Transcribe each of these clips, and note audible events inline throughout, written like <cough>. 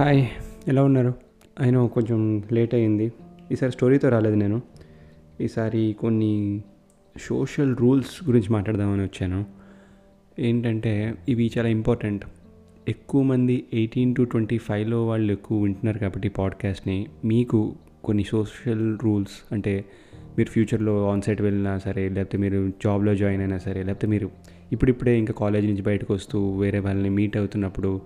Hi ఎలా ఉన్నారు? అయినా కొంచెం లేట్ అయింది ఈసారి స్టోరీతో రాలేదు నేను. ఈసారి కొన్ని సోషల్ రూల్స్ గురించి మాట్లాడదామని వచ్చాను. ఏంటంటే ఇవి చాలా ఇంపార్టెంట్. ఎక్కువ మంది ఎయిటీన్ టు ట్వంటీ ఫైవ్లో వాళ్ళు ఎక్కువ వింటున్నారు కాబట్టి పాడ్కాస్ట్ని. మీకు కొన్ని సోషల్ రూల్స్ అంటే మీరు ఫ్యూచర్లో ఆన్ సైట్ వెళ్ళినా సరే లేకపోతే మీరు జాబ్లో జాయిన్ అయినా సరే లేకపోతే మీరు ఇప్పుడిప్పుడే ఇంకా కాలేజ్ నుంచి బయటకు వస్తూ వేరే వాళ్ళని మీట్ అవుతున్నప్పుడు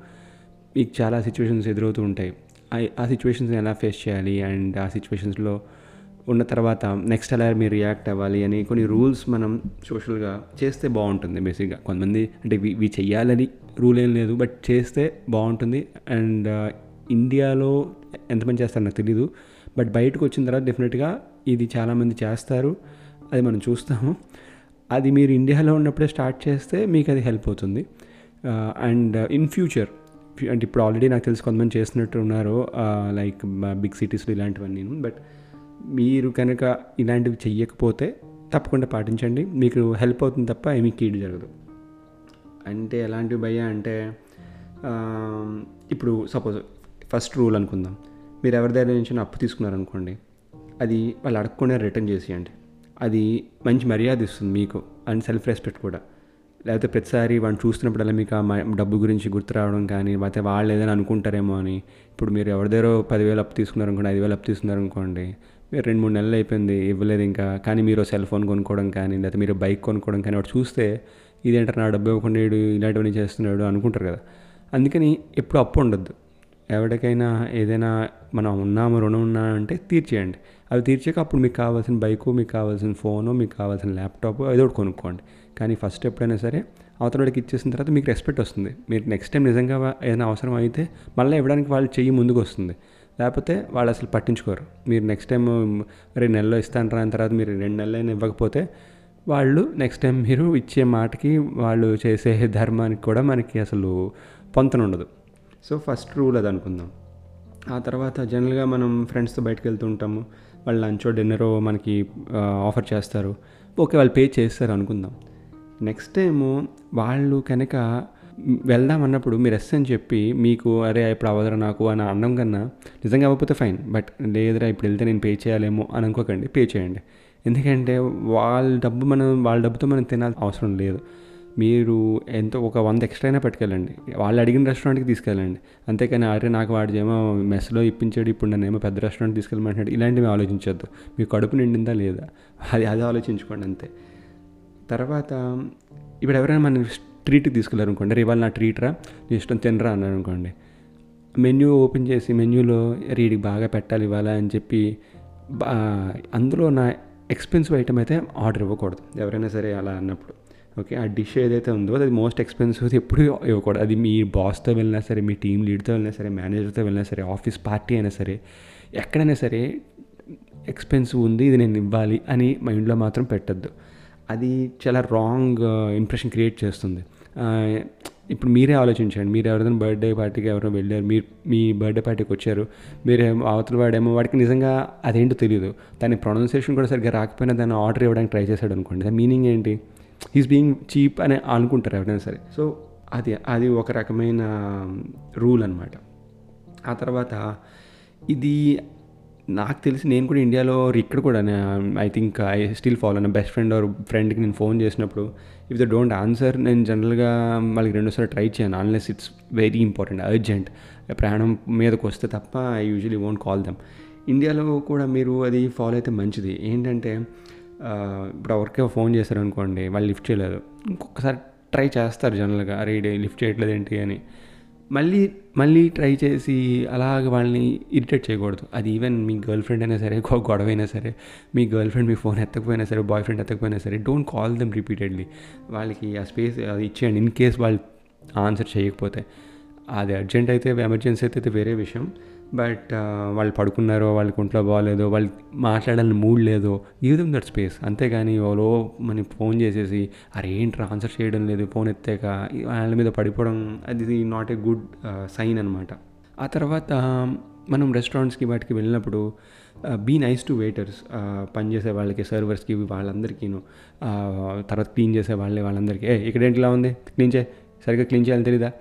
మీకు చాలా సిచ్యువేషన్స్ ఎదురవుతూ ఉంటాయి. ఆ- సిచ్యువేషన్స్ని ఎలా ఫేస్ చేయాలి? అండ్ ఆ సిచ్యువేషన్స్లో ఉన్న తర్వాత నెక్స్ట్ ఎలా మీరు రియాక్ట్ అవ్వాలి? అని కొన్ని రూల్స్ మనం సోషల్గా చేస్తే బాగుంటుంది బేసిక్గా కొంతమంది అంటే ఇవి ఇవి చెయ్యాలని రూల్ ఏం లేదు బట్ చేస్తే బాగుంటుంది. అండ్ ఇండియాలో ఎంతమంది చేస్తారో నాకు తెలీదు బట్ బయటకు వచ్చిన తర్వాత డెఫినెట్గా ఇది చాలామంది చేస్తారు. అది మనం చూస్తాము. అది మీరు ఇండియాలో ఉన్నప్పుడే స్టార్ట్ చేస్తే మీకు అది హెల్ప్ అవుతుంది. అండ్ ఇన్ ఫ్యూచర్ అంటే ఇప్పుడు ఆల్రెడీ నాకు తెలిసి కొంతమంది చేస్తున్నట్టు ఉన్నారు లైక్ బిగ్ సిటీస్లో ఇలాంటివన్నీ బట్ మీరు కనుక ఇలాంటివి చెయ్యకపోతే తప్పకుండా పాటించండి. మీకు హెల్ప్ అవుతుంది తప్ప ఏమీ కీడు జరగదు. అంటే ఎలాంటివి భయ అంటే ఇప్పుడు సపోజ్ ఫస్ట్ రూల్ అనుకుందాం. మీరు ఎవరి దగ్గర నుంచి అప్పు తీసుకున్నారనుకోండి అది వాళ్ళు అడగకుండా రిటర్న్ చేసేయండి. అది మంచి మర్యాద ఇస్తుంది మీకు. అండ్ సెల్ఫ్ రెస్పెక్ట్ కూడా. లేకపోతే ప్రతిసారి వాడిని చూస్తున్నప్పుడల్లా మీకు ఆ డబ్బు గురించి గుర్తు రావడం కానీ లేకపోతే వాళ్ళు ఏదైనా అనుకుంటారేమో అని. ఇప్పుడు మీరు ఎవరి దగ్గర పదివేలు అప్పు తీసుకున్నారు అనుకోండి ఐదు వేలు అప్పు తీసుకున్నారనుకోండి మీరు రెండు మూడు నెలలు అయిపోయింది ఇవ్వలేదు ఇంకా. కానీ మీరు సెల్ ఫోన్ కొనుక్కోవడం కానీ లేకపోతే మీరు బైక్ కొనుక్కోవడం కానీ వాడు చూస్తే ఇదేంటారు నా డబ్బు ఇవ్వకుండా వీడు ఇలాంటివన్నీ చేస్తున్నాడు అనుకుంటారు కదా. అందుకని ఎప్పుడు అప్పు ఉండద్దు. ఎవరికైనా ఏదైనా మనం ఉన్నాము రుణం ఉన్నా అంటే తీర్చేయండి. అవి తీర్చాక అప్పుడు మీకు కావాల్సిన బైకు మీకు కావాల్సిన ఫోను మీకు కావాల్సిన ల్యాప్టాప్ ఏదో ఒకటి కొనుక్కోండి. కానీ ఫస్ట్ ఎప్పుడైనా సరే అవతలకి ఇచ్చేసిన తర్వాత మీకు రెస్పెక్ట్ వస్తుంది. మీరు నెక్స్ట్ టైం నిజంగా ఏదైనా అవసరం అయితే మళ్ళీ ఇవ్వడానికి వాళ్ళు చెయ్యి ముందుకు వస్తుంది. లేకపోతే వాళ్ళు అసలు పట్టించుకోరు. మీరు నెక్స్ట్ టైం రెండు నెలల్లో ఇస్తాను రా తర్వాత మీరు రెండు నెలలైనా ఇవ్వకపోతే వాళ్ళు నెక్స్ట్ టైం మీరు ఇచ్చే మాటకి వాళ్ళు చేసే ధర్మానికి కూడా మనకి అసలు పొంతన ఉండదు. సో ఫస్ట్ రూల్ అది అనుకుందాం. ఆ తర్వాత జనరల్గా మనం ఫ్రెండ్స్తో బయటకు వెళ్తూ ఉంటాము. వాళ్ళు లంచో డిన్నరో మనకి ఆఫర్ చేస్తారు. ఓకే వాళ్ళు పే చేస్తారు అనుకుందాం. నెక్స్ట్ టైం వాళ్ళు కనుక వెళ్దాం అన్నప్పుడు మీరు ఎస్ అని చెప్పి మీకు అరే ఇప్పుడు అవ్వదురా నాకు అని అనడం కన్నా నిజంగా అవ్వకపోతే ఫైన్ బట్ లేదురా ఇప్పుడు వెళ్తే నేను పే చేయాలేమో అని అనుకోకండి. పే చేయండి. ఎందుకంటే వాళ్ళ డబ్బు మనం వాళ్ళ డబ్బుతో మనం తినాల్సిన అవసరం లేదు. మీరు ఎంతో ఒక వంద ఎక్స్ట్రా అయినా పట్టుకెళ్ళండి. వాళ్ళు అడిగిన రెస్టారెంట్కి తీసుకెళ్ళండి. అంతేకాని అరే నాకు వాడిదేమో మెస్లో ఇప్పించాడు ఇప్పుడు నన్ను ఏమో పెద్ద రెస్టారెంట్ తీసుకెళ్ళమంటున్నాడు. ఇలాంటివి ఆలోచించొద్దు. మీ కడుపు నిండిందా లేదా? అది అది ఆలోచించుకోండి అంతే. తర్వాత ఇప్పుడు ఎవరైనా మన ట్రీట్కి తీసుకెళ్ళారనుకోండి అనుకోండి నా ట్రీట్ రా నీ ఇష్టం తినరా అన్నారు అనుకోండి మెన్యూ ఓపెన్ చేసి మెన్యూలో రీడికి బాగా పెట్టాలి ఇవాళ అని చెప్పి బా అందులో నా ఎక్స్పెన్సివ్ ఐటమ్ అయితే ఆర్డర్ ఇవ్వకూడదు ఎవరైనా సరే అలా అన్నప్పుడు. ఓకే ఆ డిష్ ఏదైతే ఉందో అది మోస్ట్ ఎక్స్పెన్సివ్ ఎప్పుడు ఇవ్వకూడదు. అది మీ బాస్తో వెళ్ళినా సరే మీ టీం లీడ్తో వెళ్ళినా సరే మేనేజర్తో వెళ్ళినా సరే ఆఫీస్ పార్టీ అయినా సరే ఎక్కడైనా సరే ఎక్స్పెన్సివ్ ఉంది ఇది నేను ఇవ్వాలి అని మైండ్లో మాత్రం పెట్టద్దు. అది చాలా రాంగ్ ఇంప్రెషన్ క్రియేట్ చేస్తుంది. Uh, ఇప్పుడు మీరే ఆలోచించండి. మీరు ఎవరైనా బర్త్డే పార్టీకి ఎవరైనా వెళ్ళారు. మీరు మీ బర్త్డే పార్టీకి వచ్చారు. మీరేమో అవతల వాడేమో వాడికి నిజంగా అదేంటో తెలియదు దాని ప్రొనౌన్సియేషన్ కూడా సరిగ్గా రాకపోయినా దాన్ని ఆర్డర్ ఇవ్వడానికి ట్రై చేశాడు అనుకోండి. దాని మీనింగ్ ఏంటి? హీస్ బీయింగ్ చీప్ అని అనుకుంటారు ఎవరైనా సరే. సో అది అది ఒక రకమైన um, రూల్ అనమాట ఆ తర్వాత ఇది నాకు తెలిసి నేను కూడా ఇండియాలో ఇక్కడ కూడా I think I still follow నా బెస్ట్ ఫ్రెండ్ ఆర్ ఫ్రెండ్కి నేను ఫోన్ చేసినప్పుడు ఇఫ్ ద డోంట్ ఆన్సర్ నేను జనరల్గా వాళ్ళకి రెండోసారి ట్రై చేయను unless it's very important urgent ప్రయాణం మీదకి వస్తే తప్ప I usually won't call them ఇండియాలో కూడా మీరు అది ఫాలో అయితే మంచిది. ఏంటంటే ఇప్పుడు ఎవరికే ఫోన్ చేశారనుకోండి వాళ్ళు లిఫ్ట్ చేయలేదు. ఇంకొకసారి ట్రై చేస్తారు జనరల్గా అరే లిఫ్ట్ చేయట్లేదు ఏంటి అని. మళ్ళీ మళ్ళీ ట్రై చేసి అలాగ వాళ్ళని ఇరిటేట్ చేయకూడదు. అది ఈవెన్ మీ గర్ల్ ఫ్రెండ్ అయినా సరే గొడవ అయినా సరే మీ గర్ల్ ఫ్రెండ్ మీ ఫోన్ ఎత్తకపోయినా సరే బాయ్ ఫ్రెండ్ ఎత్తకపోయినా సరే డోంట్ కాల్ దెమ్ రిపీటెడ్లీ వాళ్ళకి ఆ స్పేస్ ఇచ్చేయండి. ఇన్ కేస్ వాళ్ళు ఆన్సర్ చేయకపోతే. అది అర్జెంట్ అయితే ఎమర్జెన్సీ అయితే వేరే విషయం. బట్ వాళ్ళు పడుకున్నారో వాళ్ళకి ఒంట్లో బాగాలేదో వాళ్ళు మాట్లాడాలని మూడ్ లేదో గివ్ దమ్ దట్ స్పేస్ అంతేగాని ఎవరో మనకి ఫోన్ చేసేసి అరే ఏంట్రా ఆన్సర్ చేయడం లేదు ఫోన్ ఎత్తాక. వాళ్ళ మీద పడిపోవడం అది నాట్ ఏ గుడ్ సైన్ అనమాట ఆ తర్వాత మనం రెస్టారెంట్స్కి వాటికి వెళ్ళినప్పుడు బీ నైస్ టు వెయిటర్స్ పనిచేసే వాళ్ళకి సర్వర్స్కి వాళ్ళందరికీను. తర్వాత క్లీన్ చేసే వాళ్ళే వాళ్ళందరికీ. ఏ ఇక్కడేంటిలా ఉంది? క్లీన్ చే సరిగ్గా క్లీన్ చేయాలని తెలీదా?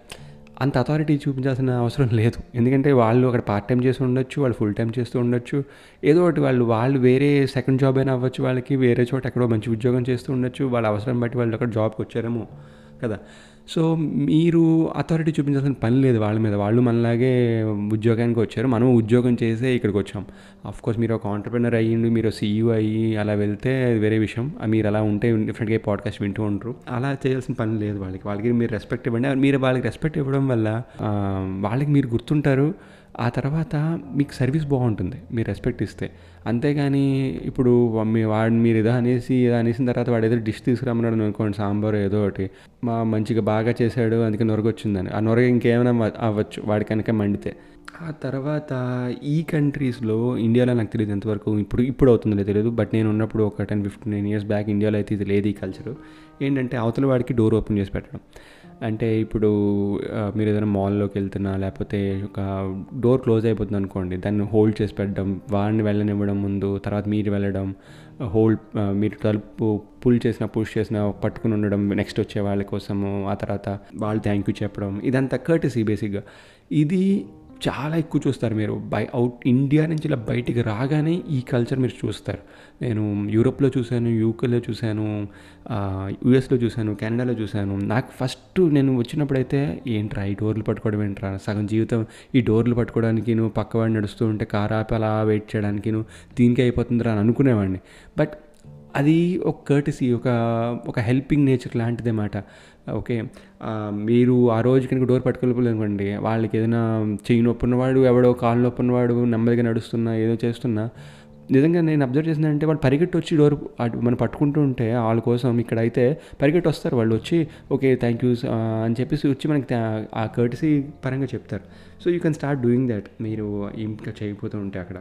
అంత అథారిటీ చూపించాల్సిన అవసరం లేదు. ఎందుకంటే వాళ్ళు అక్కడ పార్ట్ టైం చేసి ఉండొచ్చు వాళ్ళు ఫుల్ టైం చేస్తూ ఉండొచ్చు. ఏదో ఒకటి వాళ్ళు వాళ్ళు వేరే సెకండ్ జాబ్ అయినా అవ్వచ్చు వాళ్ళకి వేరే చోట ఎక్కడో మంచి ఉద్యోగం చేస్తూ ఉండొచ్చు. వాళ్ళ అవసరం బట్టి వాళ్ళు అక్కడ జాబ్కి వచ్చారేమో కదా. సో మీరు అథారిటీ చూపించాల్సిన పని లేదు వాళ్ళ మీద. వాళ్ళు మనలాగే ఉద్యోగానికి వచ్చారు. మనం ఉద్యోగం చేసే ఇక్కడికి వచ్చాం. కోర్స్ మీరు ఒక ఆంటర్ప్రినర్ అయ్యిండు మీరు సీఈఓ అయ్యి అలా వెళ్తే అది వేరే విషయం. మీరు అలా ఉంటే డిఫరెంట్గా పాడ్కాస్ట్ వింటూ ఉంటారు. అలా చేయాల్సిన పని లేదు వాళ్ళకి. వాళ్ళకి మీరు రెస్పెక్ట్ ఇవ్వండి. మీరు వాళ్ళకి రెస్పెక్ట్ ఇవ్వడం వల్ల వాళ్ళకి మీరు గుర్తుంటారు. ఆ తర్వాత మీకు సర్వీస్ బాగుంటుంది మీరు రెస్పెక్ట్ ఇస్తే. అంతేగాని ఇప్పుడు మీ వాడిని మీరు ఏదో అనేసి ఏదో అనేసిన తర్వాత వాడు ఏదో డిష్ తీసుకురమ్మన్నాడు అనుకోండి సాంబార్ ఏదో ఒకటి. మా మంచిగా బాగా చేశాడు అందుకే నొరగ వచ్చిందని ఆ నొరగ ఇంకేమైనా అవ్వచ్చు వాడి కనుక మండితే. ఆ తర్వాత ఈ కంట్రీస్లో ఇండియాలో నాకు తెలియదు ఎంతవరకు ఇప్పుడు ఇప్పుడు అవుతుందో తెలియదు. బట్ నేను ఉన్నప్పుడు ఒక టెన్ ఫిఫ్టీన్ ఇయర్స్ బ్యాక్ ఇండియాలో అయితే ఇది లేదు ఈ కల్చర్. ఏంటంటే అవతల వాడికి డోర్ ఓపెన్ చేసి పెట్టడం. అంటే ఇప్పుడు మీరు ఏదైనా మాల్లోకి వెళ్తున్నా లేకపోతే ఒక డోర్ క్లోజ్ అయిపోతుంది అనుకోండి దాన్ని హోల్డ్ చేసి పెట్టడం వాడిని వెళ్ళనివ్వడం ముందు తర్వాత మీరు వెళ్ళడం హోల్డ్ మీరు తలుపు పుల్ చేసిన పుష్ చేసిన పట్టుకుని ఉండడం నెక్స్ట్ వచ్చే వాళ్ళ కోసము ఆ తర్వాత వాళ్ళు థ్యాంక్ యూ చెప్పడం ఇదంతా కర్టసీ బేసిక్గా. ఇది చాలా ఎక్కువ చూస్తారు మీరు. బై అవుట్ ఇండియా నుంచి ఇలా బయటికి రాగానే ఈ కల్చర్ మీరు చూస్తారు. నేను యూరోప్లో చూశాను యూకేలో చూశాను యూఎస్లో చూశాను కెనడాలో చూశాను. నాకు ఫస్ట్ నేను వచ్చినప్పుడైతే ఏంట్రా ఈ డోర్లు పట్టుకోవడం ఏంట్రా? సగం జీవితం ఈ డోర్లు పట్టుకోవడానికి నువ్వు పక్కవాడిని నడుస్తూ ఉంటే కారాపి అలా వెయిట్ చేయడానికి దీనికి దీనికే అయిపోతుందిరా అని అనుకునేవాడిని. బట్ అది ఒక కర్టిసీ ఒక ఒక హెల్పింగ్ నేచర్ లాంటిది అన్నమాట ఓకే మీరు ఆ రోజు కనుక డోర్ పట్టుకోలేదు వాళ్ళకి ఏదైనా చెయ్యి నొప్పి ఉన్నవాడు ఎవడో కాలు నొప్పి ఉన్నవాడు నెమ్మదిగా నడుస్తున్నా ఏదో చేస్తున్నా నిజంగా నేను అబ్జర్వ్ చేసిందంటే వాళ్ళు పరిగెట్టి వచ్చి డోర్ మనం పట్టుకుంటూ ఉంటే వాళ్ళ కోసం ఇక్కడ అయితే పరిగెట్టి వస్తారు వాళ్ళు వచ్చి ఓకే థ్యాంక్ యూ అని చెప్పేసి వచ్చి మనకి ఆ కర్టిసీ పరంగా చెప్తారు. So you can start doing that మీరు ఇంకా చేయకపోతూ ఉంటే అక్కడ.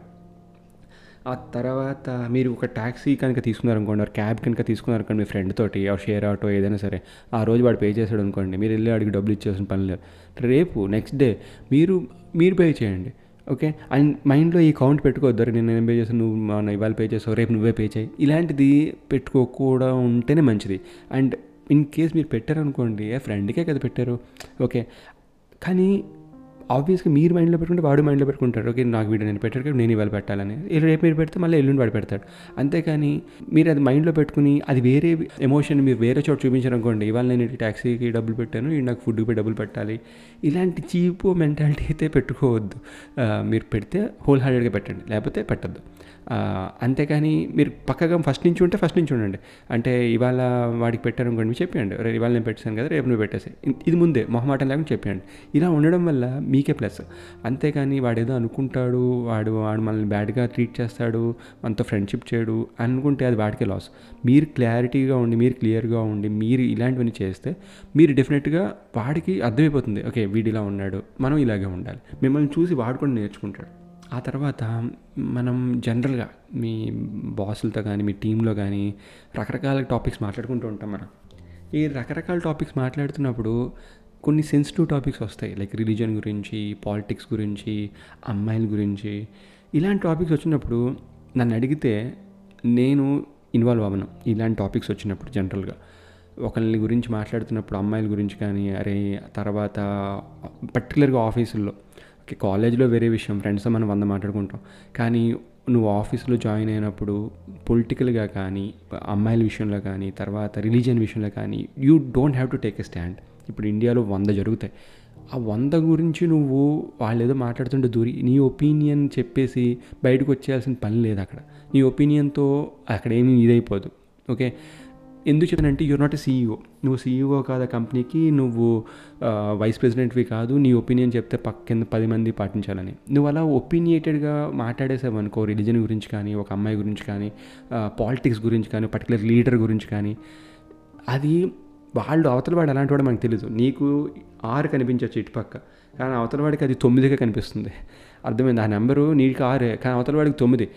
ఆ తర్వాత మీరు ఒక ట్యాక్సీ కనుక తీసుకున్నారనుకోండి ఆర్ క్యాబ్ కనుక తీసుకున్నారనుకోండి మీ ఫ్రెండ్ తోటి ఆ షేర్ ఆటో ఏదైనా సరే ఆ రోజు వాడు పే చేశాడు అనుకోండి మీరు వెళ్ళి వాడికి డబ్బులు ఇచ్చేసిన పని లేదు. రేపు నెక్స్ట్ డే మీరు మీరు పే చేయండి ఓకే అండ్ మైండ్లో ఈ కౌంట్ పెట్టుకోవద్దు నేను ఏం పే చేస్తాను నువ్వు మన ఇవాళ పే చేస్తావు రేపు నువ్వే పే చేయి. ఇలాంటిది పెట్టుకోకుండా ఉంటేనే మంచిది. అండ్ ఇన్ కేస్ మీరు పెట్టారనుకోండి ఏ ఫ్రెండ్కే కదా పెట్టారు ఓకే కానీ ఆబ్వియస్గా మీరు మైండ్లో పెట్టుకుంటే వాడు మైండ్లో పెట్టుకుంటాడు. ఓకే నాకు వీడు నేను పెట్టాడు కాబట్టి నేను ఇవాళ పెట్టాలని. రేపు మీరు పెడితే మళ్ళీ ఎల్లుండి వాడు పెడతాడు. అంతేకాని మీరు అది మైండ్లో పెట్టుకుని అది వేరే ఎమోషన్ మీరు వేరే చోట చూపించారనుకోండి ఇవాళ నేను ట్యాక్సీకి డబ్బులు పెట్టాను ఈ నాకు ఫుడ్కి డబ్బులు పెట్టాలి. ఇలాంటి చీపు మెంటాలిటీ అయితే పెట్టుకోవద్దు. మీరు పెడితే హోల్ హార్టెడ్గా పెట్టండి లేకపోతే పెట్టద్దు. అంతేకాని మీరు పక్కగా ఫస్ట్ నుంచి ఉంటే ఫస్ట్ నుంచి ఉండండి. అంటే ఇవాళ వాడికి పెట్టారు అనుకోండి చెప్పేయండి. రేపు ఇవాళ నేను పెట్టాను కదా రేపు నువ్వు పెట్టేసి. ఇది ముందే మొహమాటం లేకుండా చెప్పేయండి. ఇలా ఉండడం వల్ల మీకే ప్లస్. అంతేకాని వాడు ఏదో అనుకుంటాడు వాడు వాడు మనల్ని బ్యాడ్గా ట్రీట్ చేస్తాడు మనతో ఫ్రెండ్షిప్ చేయడు అనుకుంటే అది వాడికే లాస్. మీరు క్లారిటీగా ఉండి మీరు క్లియర్గా ఉండి మీరు ఇలాంటివన్నీ చేస్తే మీరు డెఫినెట్గా వాడికి అర్థమైపోతుంది. ఓకే వీడు ఇలా ఉన్నాడు మనం ఇలాగే ఉండాలి. మిమ్మల్ని చూసి వాడు కూడా నేర్చుకుంటాడు. ఆ తర్వాత మనం జనరల్గా మీ బాసులతో కానీ మీ టీంలో కానీ రకరకాల టాపిక్స్ మాట్లాడుకుంటూ ఉంటాం మనం. ఈ రకరకాల టాపిక్స్ మాట్లాడుతున్నప్పుడు కొన్ని సెన్సిటివ్ టాపిక్స్ వస్తాయి. లైక్ రిలీజన్ గురించి పాలిటిక్స్ గురించి అమ్మాయిల గురించి. ఇలాంటి టాపిక్స్ వచ్చినప్పుడు నన్ను అడిగితే నేను ఇన్వాల్వ్ అవ్వను ఇలాంటి టాపిక్స్ వచ్చినప్పుడు జనరల్గా. ఒకరిని గురించి మాట్లాడుతున్నప్పుడు అమ్మాయిల గురించి కానీ అరే తర్వాత పర్టికులర్గా ఆఫీసుల్లో ఓకే కాలేజ్లో వేరే విషయం. ఫ్రెండ్స్తో మనం వంద మాట్లాడుకుంటాం. కానీ నువ్వు ఆఫీస్లో జాయిన్ అయినప్పుడు పొలిటికల్గా కానీ అమ్మాయిల విషయంలో కానీ తర్వాత రిలీజియన్ విషయంలో కానీ you don't have to take a stand. ఇప్పుడు ఇండియాలో వంద జరుగుతాయి. ఆ వంద గురించి నువ్వు వాళ్ళు ఏదో మాట్లాడుతుంటే దూరి నీ ఒపీనియన్ చెప్పేసి బయటకు వచ్చేయాల్సిన పని లేదు అక్కడ. నీ ఒపీనియన్తో అక్కడ ఏమీ ఇదైపోదు. ఓకే? ఎందుకు చెప్పానంటే యూర్ నాట్ ఎ సీఈఓ నువ్వు సీఈఓ కాదు ఆ కంపెనీకి? నువ్వు వైస్ ప్రెసిడెంట్వి కాదు. నీ ఒపీనియన్ చెప్తే పక్కన పది మంది పాటించాలని. నువ్వు అలా ఒపీనియేటెడ్గా మాట్లాడేసావు అనుకో రిలీజన్ గురించి కానీ ఒక అమ్మాయి గురించి కానీ పాలిటిక్స్ గురించి కానీ పర్టికులర్ లీడర్ గురించి కానీ అది వాళ్ళు అవతల వాడు అలాంటి వాడు మనకు తెలియదు నీకు ఆరు కనిపించవచ్చు ఇటుపక్క. కానీ అవతల వాడికి అది తొమ్మిదిగా కనిపిస్తుంది. అర్థమైంది? ఆ నెంబరు నీకు ఆరే. కానీ అవతల వాడికి తొమ్మిది.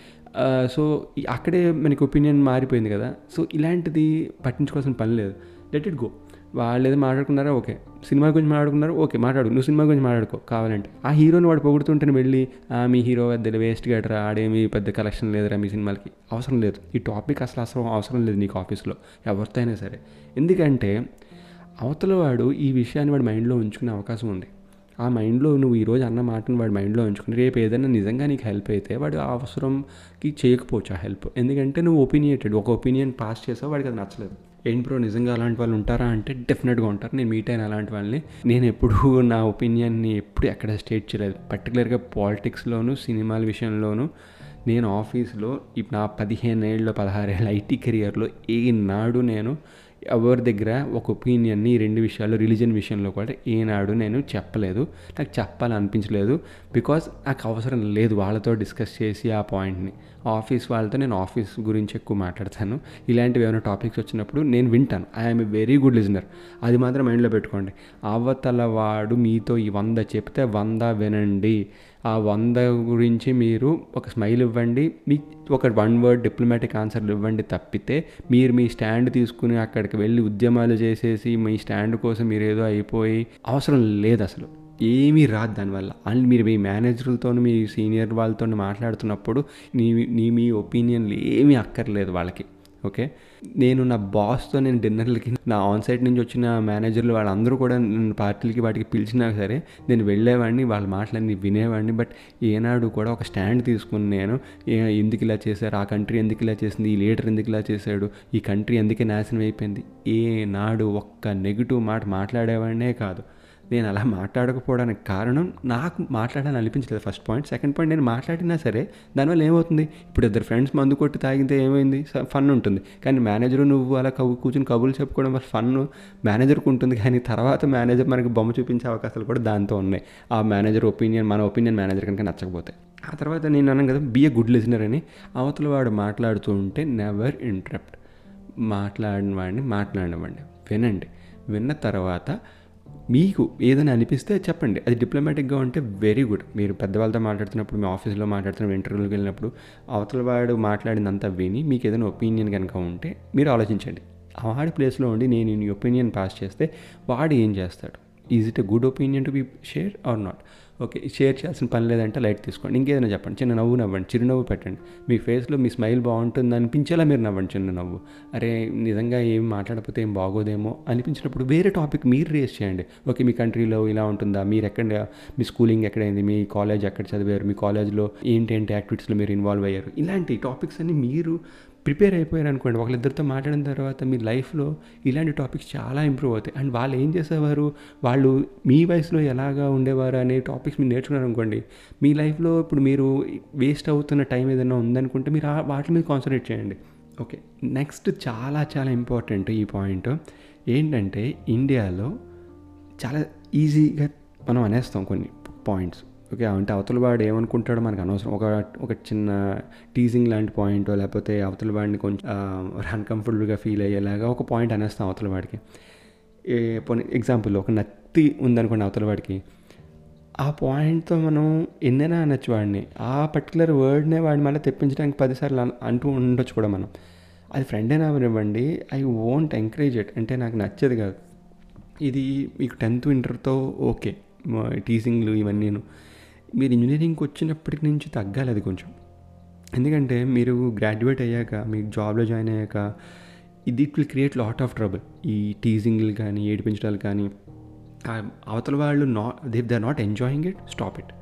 సో అక్కడే మనకి ఒపీనియన్ మారిపోయింది కదా. సో ఇలాంటిది పట్టించుకోవాల్సిన పని లేదు. Let it go. వాళ్ళు ఏదో మాట్లాడుకున్నారా? ఓకే. సినిమా గురించి మాట్లాడుకున్నారు? ఓకే. మాట్లాడు. నువ్వు సినిమా గురించి మాట్లాడుకో. కావాలంటే. ఆ హీరోని వాడు పొగుడుతుంటే వెళ్ళి మీ హీరో పెద్ద వేస్ట్ గట్రా ఆడేమి పెద్ద కలెక్షన్ లేదురా మీ సినిమాలకి. అవసరం లేదు. ఈ టాపిక్ అసలు అవసరం అవసరం లేదు నీకు ఆఫీస్లో. ఎవరితో అయినా సరే. ఎందుకంటే అవతల వాడు ఈ విషయాన్ని వాడి మైండ్లో ఉంచుకునే అవకాశం ఉంది. ఆ మైండ్లో నువ్వు ఈరోజు అన్న మాటను వాడి మైండ్లో ఉంచుకుని రేపు ఏదైనా నిజంగా నీకు హెల్ప్ అయితే వాడు ఆ అవసరంకి చేయకపోవచ్చు ఆ హెల్ప్. ఎందుకంటే నువ్వు ఒపీనియేటెడ్ ఒక ఒపీనియన్ పాస్ చేసావు వాడికి అది నచ్చలేదు. ఏంటి బ్రో నిజంగా అలాంటి వాళ్ళు ఉంటారా అంటే డెఫినెట్గా ఉంటారు. నేను మీట్ అయిన అలాంటి వాళ్ళని నేను ఎప్పుడూ నా ఒపీనియన్ని ఎప్పుడు ఎక్కడ స్టేట్ చేయలేదు. పర్టికులర్గా పాలిటిక్స్లోను సినిమాల విషయంలోనూ నేను ఆఫీస్లో ఇప్పుడు నా పదిహేను ఏళ్ళు పదహారేళ్ళ ఐటీ కెరియర్లో ఏ నాడు నేను ఎవరి దగ్గర ఒక ఒపీనియన్ని ఈ రెండు విషయాలు రిలీజన్ విషయంలో కూడా ఏనాడు నేను చెప్పలేదు. నాకు చెప్పాలనిపించలేదు. బికాజ్ నాకు అవసరం లేదు వాళ్ళతో డిస్కస్ చేసి ఆ పాయింట్ని ఆఫీస్ వాళ్ళతో నేను ఆఫీస్ గురించి ఎక్కువ మాట్లాడతాను. ఇలాంటివి ఏమైనా టాపిక్స్ వచ్చినప్పుడు నేను వింటాను. I'm a very good listener అది మాత్రం మైండ్లో పెట్టుకోండి. అవతల వాడు మీతో ఈ వంద చెప్తే వంద వినండి. ఆ వంద గురించి మీరు ఒక స్మైల్ ఇవ్వండి. మీ ఒక వన్ వర్డ్ డిప్లొమాటిక్ ఆన్సర్లు ఇవ్వండి తప్పితే మీరు మీ స్టాండ్ తీసుకుని అక్కడికి వెళ్ళి ఉద్యమాలు చేసేసి మీ స్టాండ్ కోసం మీరు ఏదో అయిపోయి అవసరం లేదు అసలు. ఏమీ రాదు దానివల్ల. అండ్ మీరు మీ మేనేజర్లతో మీ సీనియర్ వాళ్ళతో మాట్లాడుతున్నప్పుడు నీ నీ మీ ఒపీనియన్లు ఏమీ అక్కర్లేదు వాళ్ళకి. ఓకే? నేను నా బాస్తో నేను డిన్నర్లకి నా ఆన్ సైట్ నుంచి వచ్చిన మేనేజర్లు వాళ్ళందరూ కూడా నన్ను పార్టీలకి వాటికి పిలిచినా సరే నేను వెళ్ళేవాడిని వాళ్ళ మాటలన్నీ వినేవాడిని. బట్ ఏనాడు కూడా ఒక స్టాండ్ తీసుకుని నేను ఎందుకు ఇలా చేశారు ఆ కంట్రీ ఎందుకు ఇలా చేసింది ఈ లీడర్ ఎందుకు ఇలా చేశాడు ఈ కంట్రీ ఎందుకే నాశనం అయిపోయింది ఏనాడు ఒక్క నెగిటివ్ మాట మాట్లాడేవాడినే కాదు. నేను అలా మాట్లాడకపోవడానికి కారణం నాకు మాట్లాడాలని అనిపించలేదు ఫస్ట్ పాయింట్ సెకండ్ పాయింట్ నేను మాట్లాడినా సరే దానివల్ల ఏమవుతుంది? ఇప్పుడు ఇద్దరు ఫ్రెండ్స్ మందు కొట్టి తాగితే ఏమైంది? ఫన్ ఉంటుంది. కానీ మేనేజర్ నువ్వు అలా కబు కూర్చుని కబుర్లు చెప్పుకోవడం వల్ల ఫన్ మేనేజర్కి ఉంటుంది. కానీ తర్వాత మేనేజర్ మనకి బొమ్మ చూపించే అవకాశాలు కూడా దాంతో ఉన్నాయి. ఆ మేనేజర్ ఒపీనియన్ మన ఒపీనియన్ మేనేజర్ కనుక నచ్చకపోతే. ఆ తర్వాత నేను అన్నాను కదా బీ ఏ గుడ్ లిజనర్ అని. అవతల వాడు మాట్లాడుతూ ఉంటే నెవర్ ఇంటరప్ట్ మాట్లాడిన వాడిని మాట్లాడినవ్వండి వినండి. విన్న తర్వాత మీకు ఏదైనా అనిపిస్తే చెప్పండి. అది డిప్లొమాటిక్గా ఉంటే వెరీ గుడ్ మీరు పెద్దవాళ్ళతో మాట్లాడుతున్నప్పుడు మీ ఆఫీస్లో మాట్లాడుతున్న ఇంటర్వ్యూకి వెళ్ళినప్పుడు అవతల వాడు మాట్లాడినంత విని మీకు ఏదైనా ఒపీనియన్ కనుక ఉంటే మీరు ఆలోచించండి. ఆ వాడి ప్లేస్లో ఉండి నేను ఈ ఒపీనియన్ పాస్ చేస్తే వాడు ఏం చేస్తాడు? Is it a good opinion to be share or not okay share చేయాల్సిన పని లేదంటే లైట్ తీసుకోండి. ఇంకేదైనా చెప్పండి చిన్న నవ్వు నవ్వండి చిరునవ్వు పెట్టండి. మీ ఫేస్లో మీ స్మైల్ బాగుంటుంది అనిపించేలా మీరు నవ్వండి చిన్న నవ్వు. అరే నిజంగా ఏం మాట్లాడకపోతే ఏం బాగోదేమో అనిపించినప్పుడు వేరే టాపిక్ మీరు రేస్ చేయండి. ఓకే మీ కంట్రీలో ఇలా ఉంటుందా? మీరు ఎక్కడ మీ స్కూలింగ్ ఎక్కడైంది? మీ కాలేజ్ ఎక్కడ చదివారు? మీ కాలేజ్లో ఏంటేంటి యాక్టివిటీస్లో మీరు ఇన్వాల్వ్ అయ్యారు? ఇలాంటి టాపిక్స్ అన్ని మీరు ప్రిపేర్ అయిపోయారు అనుకోండి ఒకళ్ళిద్దరితో మాట్లాడిన తర్వాత మీ లైఫ్లో ఇలాంటి టాపిక్స్ చాలా ఇంప్రూవ్ అవుతాయి. అండ్ వాళ్ళు ఏం చేసేవారు? వాళ్ళు మీ వయసులో ఎలాగా ఉండేవారు అనే టాపిక్స్ మీరు నేర్చుకున్నారు అనుకోండి మీ లైఫ్లో ఇప్పుడు మీరు వేస్ట్ అవుతున్న టైం ఏదైనా ఉందనుకుంటే మీరు వాటి మీద కాన్సన్ట్రేట్ చేయండి. ఓకే నెక్స్ట్ చాలా చాలా ఇంపార్టెంట్ ఈ పాయింట్ ఏంటంటే ఇండియాలో చాలా ఈజీగా మనం అనేస్తాం కొన్ని పాయింట్స్. ఓకే అంటే అవతల వాడు ఏమనుకుంటాడో మనకు అనవసరం. ఒక ఒక చిన్న టీజింగ్ లాంటి పాయింట్ లేకపోతే అవతల వాడిని కొంచెం అన్కంఫర్టబుల్గా <laughs> ఫీల్ అయ్యేలాగా ఒక పాయింట్ అనేస్తాం అవతల వాడికి. ఏ ఎగ్జాంపుల్ ఒక నత్తి ఉందనుకోండి అవతల వాడికి. ఆ పాయింట్తో మనం ఎన్నైనా అనొచ్చు వాడిని. ఆ పర్టికులర్ వర్డ్నే వాడిని మళ్ళీ తెప్పించడానికి పదిసార్లు అంటూ ఉండొచ్చు కూడా మనం. అది ఫ్రెండ్ అయినా అవనివ్వండి ఐ వోంట్ ఎంకరేజ్ ఇట్ అంటే నాకు నచ్చేది కాదు. ఇది మీకు టెన్త్ ఇంటర్తో ఓకే. టీజింగ్లు ఇవన్నీను. మీరు ఇంజనీరింగ్కి వచ్చినప్పటి నుంచి తగ్గాలి అది కొంచెం. ఎందుకంటే మీరు గ్రాడ్యుయేట్ అయ్యాక మీకు జాబ్లో జాయిన్ అయ్యాక ఇది it will create lot of trouble ఈ టీజింగ్లు కానీ ఏడిపించడాలు కానీ అవతల వాళ్ళు not they they are not enjoying it stop it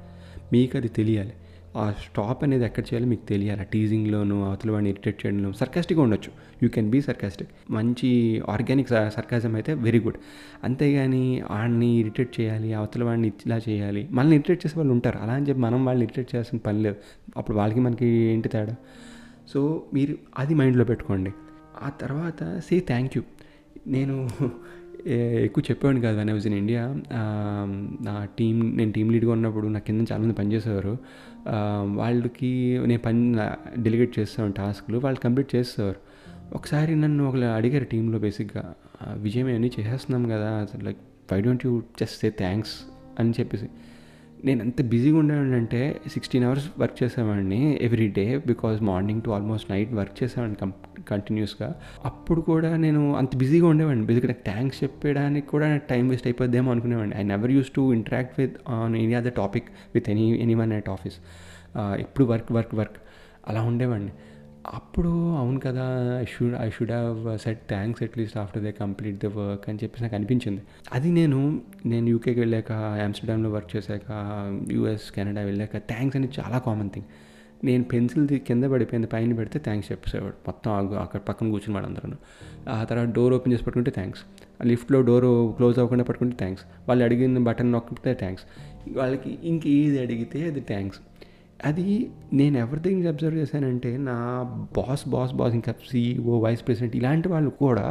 మీకు అది తెలియాలి. ఆ స్టాప్ అనేది ఎక్కడ చేయాలో మీకు తెలియాలి. ఆ అవతల వాడిని ఇరిటేట్ చేయడంలో సర్కాస్టిక్గా ఉండొచ్చు. You can be sarcastic. మంచి ఆర్గానిక్ సర్కాజం అయితే వెరీ గుడ్. అంతేగాని వాడిని ఇరిటేట్ చేయాలి అవతల వాడిని ఇలా చేయాలి. మనల్ని ఇరిటేట్ చేసే వాళ్ళు ఉంటారు. అలా అని చెప్పి మనం వాళ్ళని ఇరిటేట్ చేయాల్సిన పని లేదు. అప్పుడు వాళ్ళకి మనకి ఏంటి తేడా? సో మీరు అది మైండ్లో పెట్టుకోండి. ఆ తర్వాత సే థ్యాంక్ యూ. నేను ఎక్కువ చెప్పేవాడిని కాదు వన్ వాజ్ ఇన్ ఇండియా నా టీం నేను టీం లీడ్గా ఉన్నప్పుడు నా కింద చాలామంది పనిచేసేవారు. వాళ్ళకి నేను పని డెలిగేట్ చేస్తాను టాస్క్లు వాళ్ళు కంప్లీట్ చేసేవారు ఒకసారి నన్ను ఒకళ్ళు అడిగారు టీంలో బేసిక్గా విజయం అన్నీ చేసేస్తున్నాం కదా అసలు like why don't you just say thanks అని చెప్పేసి. నేను ఎంత బిజీగా ఉండేవాడినంటే సిక్స్టీన్ అవర్స్ వర్క్ చేసేవాడిని every day because morning to almost night work చేసేవాడిని. కం కంటిన్యూస్గా అప్పుడు కూడా నేను అంత బిజీగా ఉండేవాడిని. బిజీగా నాకు థ్యాంక్స్ చెప్పడానికి కూడా నాకు టైం వేస్ట్ అయిపోద్దేమో అనుకునేవాడిని. I never use to interact with on any other topic with any any one at office ఎప్పుడు వర్క్ వర్క్ వర్క్ అలా ఉండేవాడిని. అప్పుడు అవును కదా I should I should have said thanks at least after they complete the work అని చెప్పేసి నాకు అనిపించింది. అది నేను నేను యూకేకి వెళ్ళాక ఆమ్స్టర్డామ్లో వర్క్ చేశాక యూఎస్ కెనడా వెళ్ళాక థ్యాంక్స్ అనేది చాలా కామన్ థింగ్ నేను పెన్సిల్ కింద పడిపోయింది పైన పెడితే థ్యాంక్స్ చెప్పేసేవాడు. మొత్తం అక్కడ పక్కన కూర్చుని వాళ్ళందరూ ఆ తర్వాత డోర్ ఓపెన్ చేసి పట్టుకుంటే థ్యాంక్స్ లిఫ్ట్లో డోర్ క్లోజ్ అవ్వకుండా పట్టుకుంటే థ్యాంక్స్ వాళ్ళు అడిగిన బటన్ నొక్కితే థ్యాంక్స్ వాళ్ళకి ఇంక ఏది అడిగితే అది థ్యాంక్స్ అది నేను ఎవరిథింగ్ అబ్జర్వ్ చేశానంటే నా బాస్ బాస్ బాస్ ఇంకా సీఈఓ వైస్ ప్రెసిడెంట్ ఇలాంటి వాళ్ళు కూడా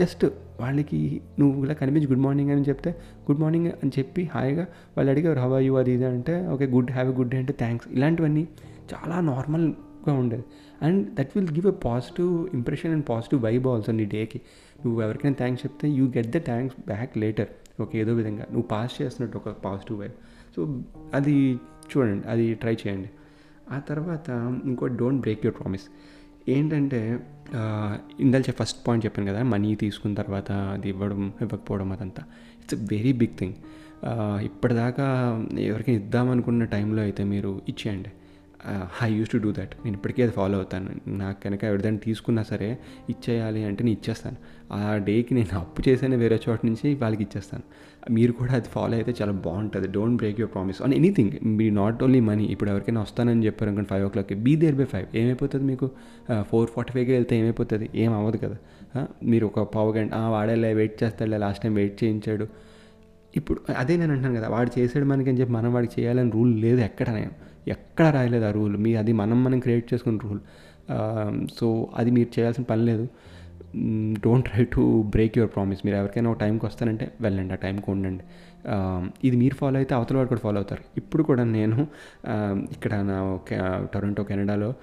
జస్ట్ వాళ్ళకి నువ్వు ఇలా కనిపించి గుడ్ మార్నింగ్ అని చెప్తే గుడ్ మార్నింగ్ అని చెప్పి హాయిగా వాళ్ళు అడిగారు హవ్ యూ అది ఇది అంటే okay good have a good day అంటే థ్యాంక్స్ ఇలాంటివన్నీ చాలా నార్మల్గా ఉండేది. And that will give a positive impression and positive vibe also నీ డేకి. నువ్వు ఎవరికైనా థ్యాంక్స్ చెప్తే you get the thanks back later. Okay ఏదో విధంగా. నువ్వు పాస్ చేస్తున్నట్టు ఒక పాజిటివ్ వైబ్. సో అది చూడండి అది ట్రై చేయండి. ఆ తర్వాత ఇంకో డోంట్ బ్రేక్ యువర్ ప్రామిస్. ఏంటంటే ఇందాక ఫస్ట్ పాయింట్ చెప్పాను కదా మనీ తీసుకున్న తర్వాత అది ఇవ్వడం ఇవ్వకపోవడం అదంతా. It's a very big thing ఇప్పటిదాకా ఎవరికైనా ఇద్దామనుకున్న టైంలో అయితే మీరు ఇచ్చేయండి. I use to do that నేను ఇప్పటికీ అది ఫాలో అవుతాను. నాకు కనుక ఎవరిదైనా తీసుకున్నా సరే ఇచ్చేయాలి అంటే నేను ఇచ్చేస్తాను. ఆ డేకి నేను అప్పు చేసాను వేరే చోట నుంచి వాళ్ళకి ఇచ్చేస్తాను. మీరు కూడా అది ఫాలో అయితే చాలా బాగుంటుంది. Don't break your promise on anything me not only money ఇప్పుడు ఎవరికైనా వస్తానని చెప్పారు అనుకోండి ఫైవ్ ఓ క్లాక్కి బీ దేర్ బై ఫైవ్ ఏమైపోతుంది మీకు? ఫోర్ ఫార్టీ ఫైవ్కి వెళ్తే ఏమైపోతుంది? ఏం అవ్వదు కదా. Uh, మీరు ఒక పావు గంట వాడేలా వెయిట్ చేస్తాడులే లాస్ట్ టైం వెయిట్ చేయించాడు. ఇప్పుడు అదే నేను అంటాను కదా వాడు చేసాడు మనకి అని చెప్పి మనం వాడికి చేయాలని రూల్ లేదు ఎక్కడ నేను ఎక్కడ రాయలేదు ఆ రూల్. మీ అది మనం మనం క్రియేట్ చేసుకున్న రూల్. సో అది మీరు చేయాల్సిన పని లేదు. Don't try to break your promise. మీరు ఎవరికైనా ఒక టైంకి వస్తారంటే వెళ్ళండి ఆ టైంకి ఉండండి. ఇది మీరు ఫాలో అయితే అవతల వాడు కూడా ఫాలో అవుతారు. ఇప్పుడు కూడా నేను ఇక్కడ నా ఒక టొరంటో కెనడాలో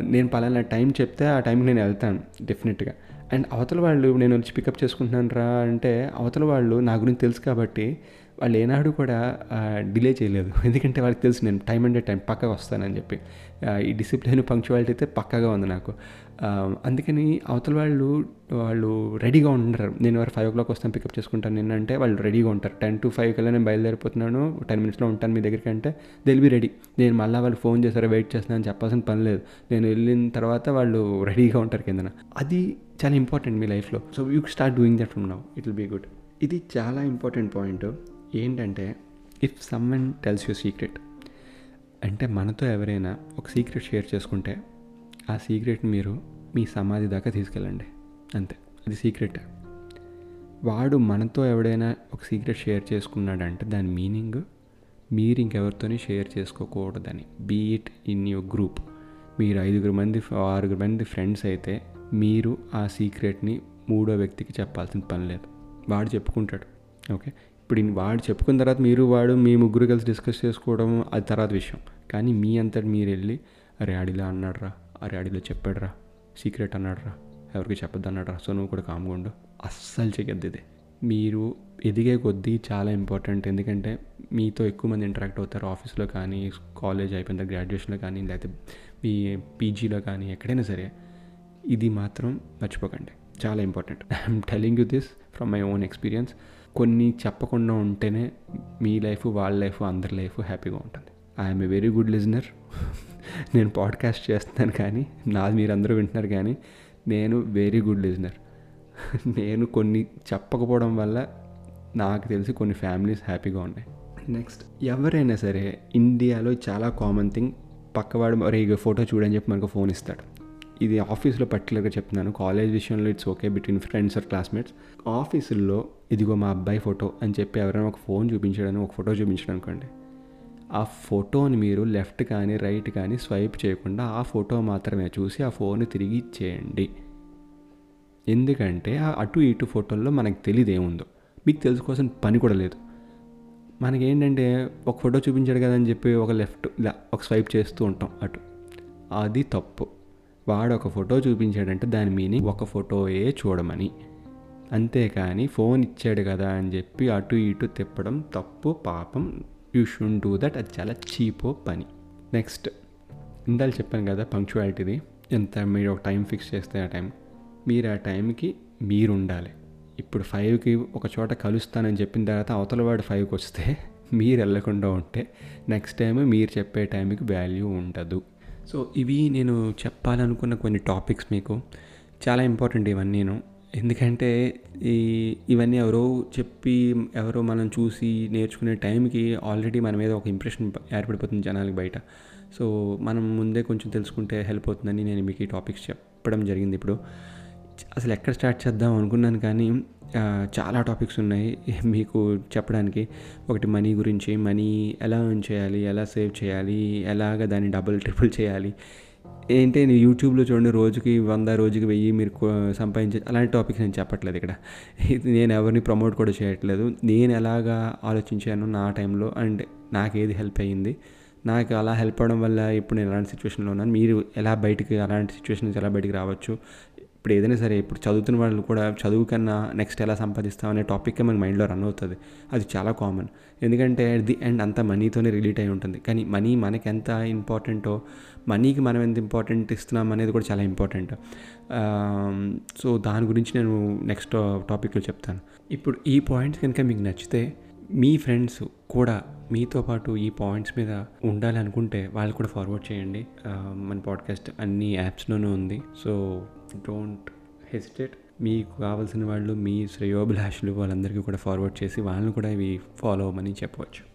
నేను పలానా టైం చెప్తే ఆ టైంకి నేను వెళ్తాను డెఫినెట్గా. అండ్ అవతల వాళ్ళు నేను వచ్చి పికప్ చేసుకుంటున్నాను రా అంటే అవతల వాళ్ళు నా గురించి తెలుసు కాబట్టి వాళ్ళు ఏనాడు కూడా డిలే చేయలేదు. <laughs> ఎందుకంటే వాళ్ళకి తెలుసు నేను టైం అంటే టైం పక్కగా వస్తానని చెప్పి. ఈ డిసిప్లిన్ పంక్చువాలిటీ అయితే పక్కగా ఉంది నాకు. అందుకని అవతల వాళ్ళు వాళ్ళు రెడీగా ఉంటారు నేను వారు ఫైవ్ ఓ క్లాక్ వస్తాను పికప్ చేసుకుంటాను నిన్న అంటే వాళ్ళు రెడీగా ఉంటారు. టెన్ టు ఫైవ్ కల్లా నేను బయలుదేరిపోతున్నాను టెన్ మినిట్స్లో ఉంటాను మీ దగ్గరికి అంటే దిల్ బి రెడీ నేను మళ్ళీ వాళ్ళు ఫోన్ చేశారు వెయిట్ చేస్తున్నాను చెప్పాల్సిన పని లేదు. నేను వెళ్ళిన తర్వాత వాళ్ళు రెడీగా ఉంటారు కిందన. అది చాలా ఇంపార్టెంట్ మీ లైఫ్లో. So you start doing that from now it will be good ఇది చాలా ఇంపార్టెంట్ పాయింట్. ఏంటంటే if someone tells you secret అంటే మనతో ఎవరైనా ఒక సీక్రెట్ షేర్ చేసుకుంటే ఆ సీక్రెట్ని మీరు మీ సమాధి దాకా తీసుకెళ్ళండి. అంతే. అది సీక్రెట్ వాడు మనతో ఎవడైనా ఒక సీక్రెట్ షేర్ చేసుకున్నాడంటే దాని మీనింగ్ మీరు ఇంకెవరితోనే share చేసుకోకూడదని. Be it in your group మీరు ఐదుగురు మంది ఆరుగురు మంది ఫ్రెండ్స్ అయితే మీరు ఆ సీక్రెట్ని మూడో వ్యక్తికి చెప్పాల్సిన పని లేదు. వాడు చెప్పుకుంటాడు. ఓకే ఇప్పుడు వాడు చెప్పుకున్న తర్వాత మీరు వాడు మీ ముగ్గురు కలిసి డిస్కస్ చేసుకోవడం అది తర్వాత విషయం. కానీ మీ అంతటి మీరు వెళ్ళి అరే ఆడిలా అన్నాడురా అరే ఆడిలో చెప్పాడురా సీక్రెట్ అన్నాడురా ఎవరికి చెప్పద్దు అన్నాడురా సో నువ్వు కూడా కామ్గా ఉండు. అస్సలు చెయ్యొద్దు ఇది. మీరు ఎదిగే కొద్దీ చాలా ఇంపార్టెంట్ ఎందుకంటే మీతో ఎక్కువ మంది ఇంటరాక్ట్ అవుతారు ఆఫీస్లో కానీ కాలేజ్ అయిపోయిన తర్వాత గ్రాడ్యుయేషన్లో కానీ లేకపోతే మీ పీజీలో కానీ ఎక్కడైనా సరే. ఇది మాత్రం మర్చిపోకండి. చాలా important I'm telling you this from my own experience కొన్ని చెప్పకుండా ఉంటేనే మీ లైఫ్ వాళ్ళ లైఫ్ అందరి లైఫ్ హ్యాపీగా ఉంటుంది. I'm a very good listener నేను పాడ్కాస్ట్ చేస్తున్నాను కానీ నాది మీరందరూ వింటున్నారు కానీ నేను వెరీ గుడ్ లిజనర్ నేను కొన్ని చెప్పకపోవడం వల్ల నాకు తెలిసి కొన్ని ఫ్యామిలీస్ హ్యాపీగా ఉన్నాయి. నెక్స్ట్ ఎవరైనా సరే ఇండియాలో చాలా కామన్ థింగ్ పక్కవాడు మరి ఇక ఫోటో చూడని చెప్పి మనకు ఫోన్ ఇస్తాడు. ఇది ఆఫీస్లో పర్టికులర్గా చెప్తున్నాను. కాలేజ్ విషయంలో it's okay between friends or classmates. ఆఫీసుల్లో ఇదిగో మా అబ్బాయి ఫోటో అని చెప్పి ఎవరైనా ఒక ఫోన్ చూపించడానికి ఒక ఫోటో చూపించడం అనుకోండి. ఆ ఫోటోని మీరు లెఫ్ట్ కానీ రైట్ కానీ స్వైప్ చేయకుండా ఆ ఫోటో మాత్రమే చూసి ఆ ఫోన్ తిరిగి ఇచ్చేయండి. ఎందుకంటే ఆ అటు ఇటు ఫోటోల్లో మనకు తెలియదు ఏముందో. మీకు తెలుసుకోవాల్సిన పని కూడా లేదు. మనకేంటంటే ఒక ఫోటో చూపించాడు కదా అని చెప్పి ఒక లెఫ్ట్ ఒక స్వైప్ చేస్తూ ఉంటాం అటు. అది తప్పు. వాడు ఒక ఫోటో చూపించాడంటే దాని మీనింగ్ ఒక ఫోటోయే చూడమని. అంతేకాని ఫోన్ ఇచ్చాడు కదా అని చెప్పి అటు ఇటు తిప్పడం తప్పు పాపం. You should do that. అది చాలా చీపో పని. నెక్స్ట్ ఇందాక చెప్పాను కదా పంక్చువాలిటీది. ఎంత మీరు ఒక టైం ఫిక్స్ చేస్తే ఆ టైం. మీరు ఆ టైంకి మీరు ఉండాలి ఇప్పుడు ఫైవ్కి ఒక చోట కలుస్తానని చెప్పిన తర్వాత అవతల వాడు ఫైవ్కి వస్తే మీరు వెళ్ళకుండా ఉంటే నెక్స్ట్ టైం మీరు చెప్పే టైంకి వాల్యూ ఉండదు. సో ఇవి నేను చెప్పాలనుకున్న కొన్ని టాపిక్స్ మీకు. చాలా ఇంపార్టెంట్ ఇవన్నీను ఎందుకంటే ఈ ఇవన్నీ ఎవరో చెప్పి ఎవరో మనం చూసి నేర్చుకునే టైంకి ఆల్రెడీ మన మీద ఒక ఇంప్రెషన్ ఏర్పడిపోతుంది జనాలకి బయట. సో మనం ముందే కొంచెం తెలుసుకుంటే హెల్ప్ అవుతుందని నేను మీకు ఈ టాపిక్స్ చెప్పడం జరిగింది ఇప్పుడు. అసలు ఎక్కడ స్టార్ట్ చేద్దాం అనుకున్నాను కానీ చాలా టాపిక్స్ ఉన్నాయి <laughs> మీకు చెప్పడానికి. ఒకటి మనీ గురించి మనీ ఎలా ఎర్న్ చేయాలి ఎలా సేవ్ చేయాలి ఎలాగ దాన్ని డబుల్ ట్రిపుల్ చేయాలి. ఏంటి నేను యూట్యూబ్లో చూడండి రోజుకి వంద రోజుకి వెయ్యి మీరు సంపాదించే అలాంటి టాపిక్స్ నేను చెప్పట్లేదు ఇక్కడ. నేను ఎవరిని ప్రమోట్ కూడా చేయట్లేదు. నేను ఎలాగా ఆలోచించాను నా టైంలో అండ్ నాకు ఏది హెల్ప్ అయ్యింది నాకు అలా హెల్ప్ అవడం వల్ల ఇప్పుడు నేను ఎలాంటి సిచ్యువేషన్లో ఉన్నాను మీరు ఎలా బయటికి అలాంటి సిచ్యువేషన్స్ ఎలా బయటికి రావచ్చు ఇప్పుడు ఏదైనా సరే ఇప్పుడు చదువుతున్న వాళ్ళు కూడా చదువు కన్నా నెక్స్ట్ ఎలా సంపాదిస్తాం అనే టాపిక్ మన మైండ్లో రన్ అవుతుంది. అది చాలా కామన్ ఎందుకంటే అట్ ది ఎండ్ అంతా మనీతోనే రిలేట్ అయి ఉంటుంది. కానీ మనీ మనకి ఎంత ఇంపార్టెంటో మనీకి మనం ఎంత ఇంపార్టెంట్ ఇస్తున్నాం అనేది కూడా చాలా ఇంపార్టెంట్ సో దాని గురించి నేను నెక్స్ట్ టాపిక్లో చెప్తాను. ఇప్పుడు ఈ పాయింట్స్ కనుక మీకు నచ్చితే మీ ఫ్రెండ్స్ కూడా మీతో పాటు ఈ పాయింట్స్ మీద ఉండాలి అనుకుంటే వాళ్ళు కూడా ఫార్వర్డ్ చేయండి. మన పాడ్కాస్ట్ అన్ని యాప్స్లోనూ ఉంది. సో డోంట్ హెసిటేట్ మీకు కావాల్సిన వాళ్ళు మీ శ్రేయోభిలాషులు వాళ్ళందరికీ కూడా ఫార్వర్డ్ చేసి వాళ్ళని కూడా ఇవి ఫాలో అవ్వమని చెప్పవచ్చు.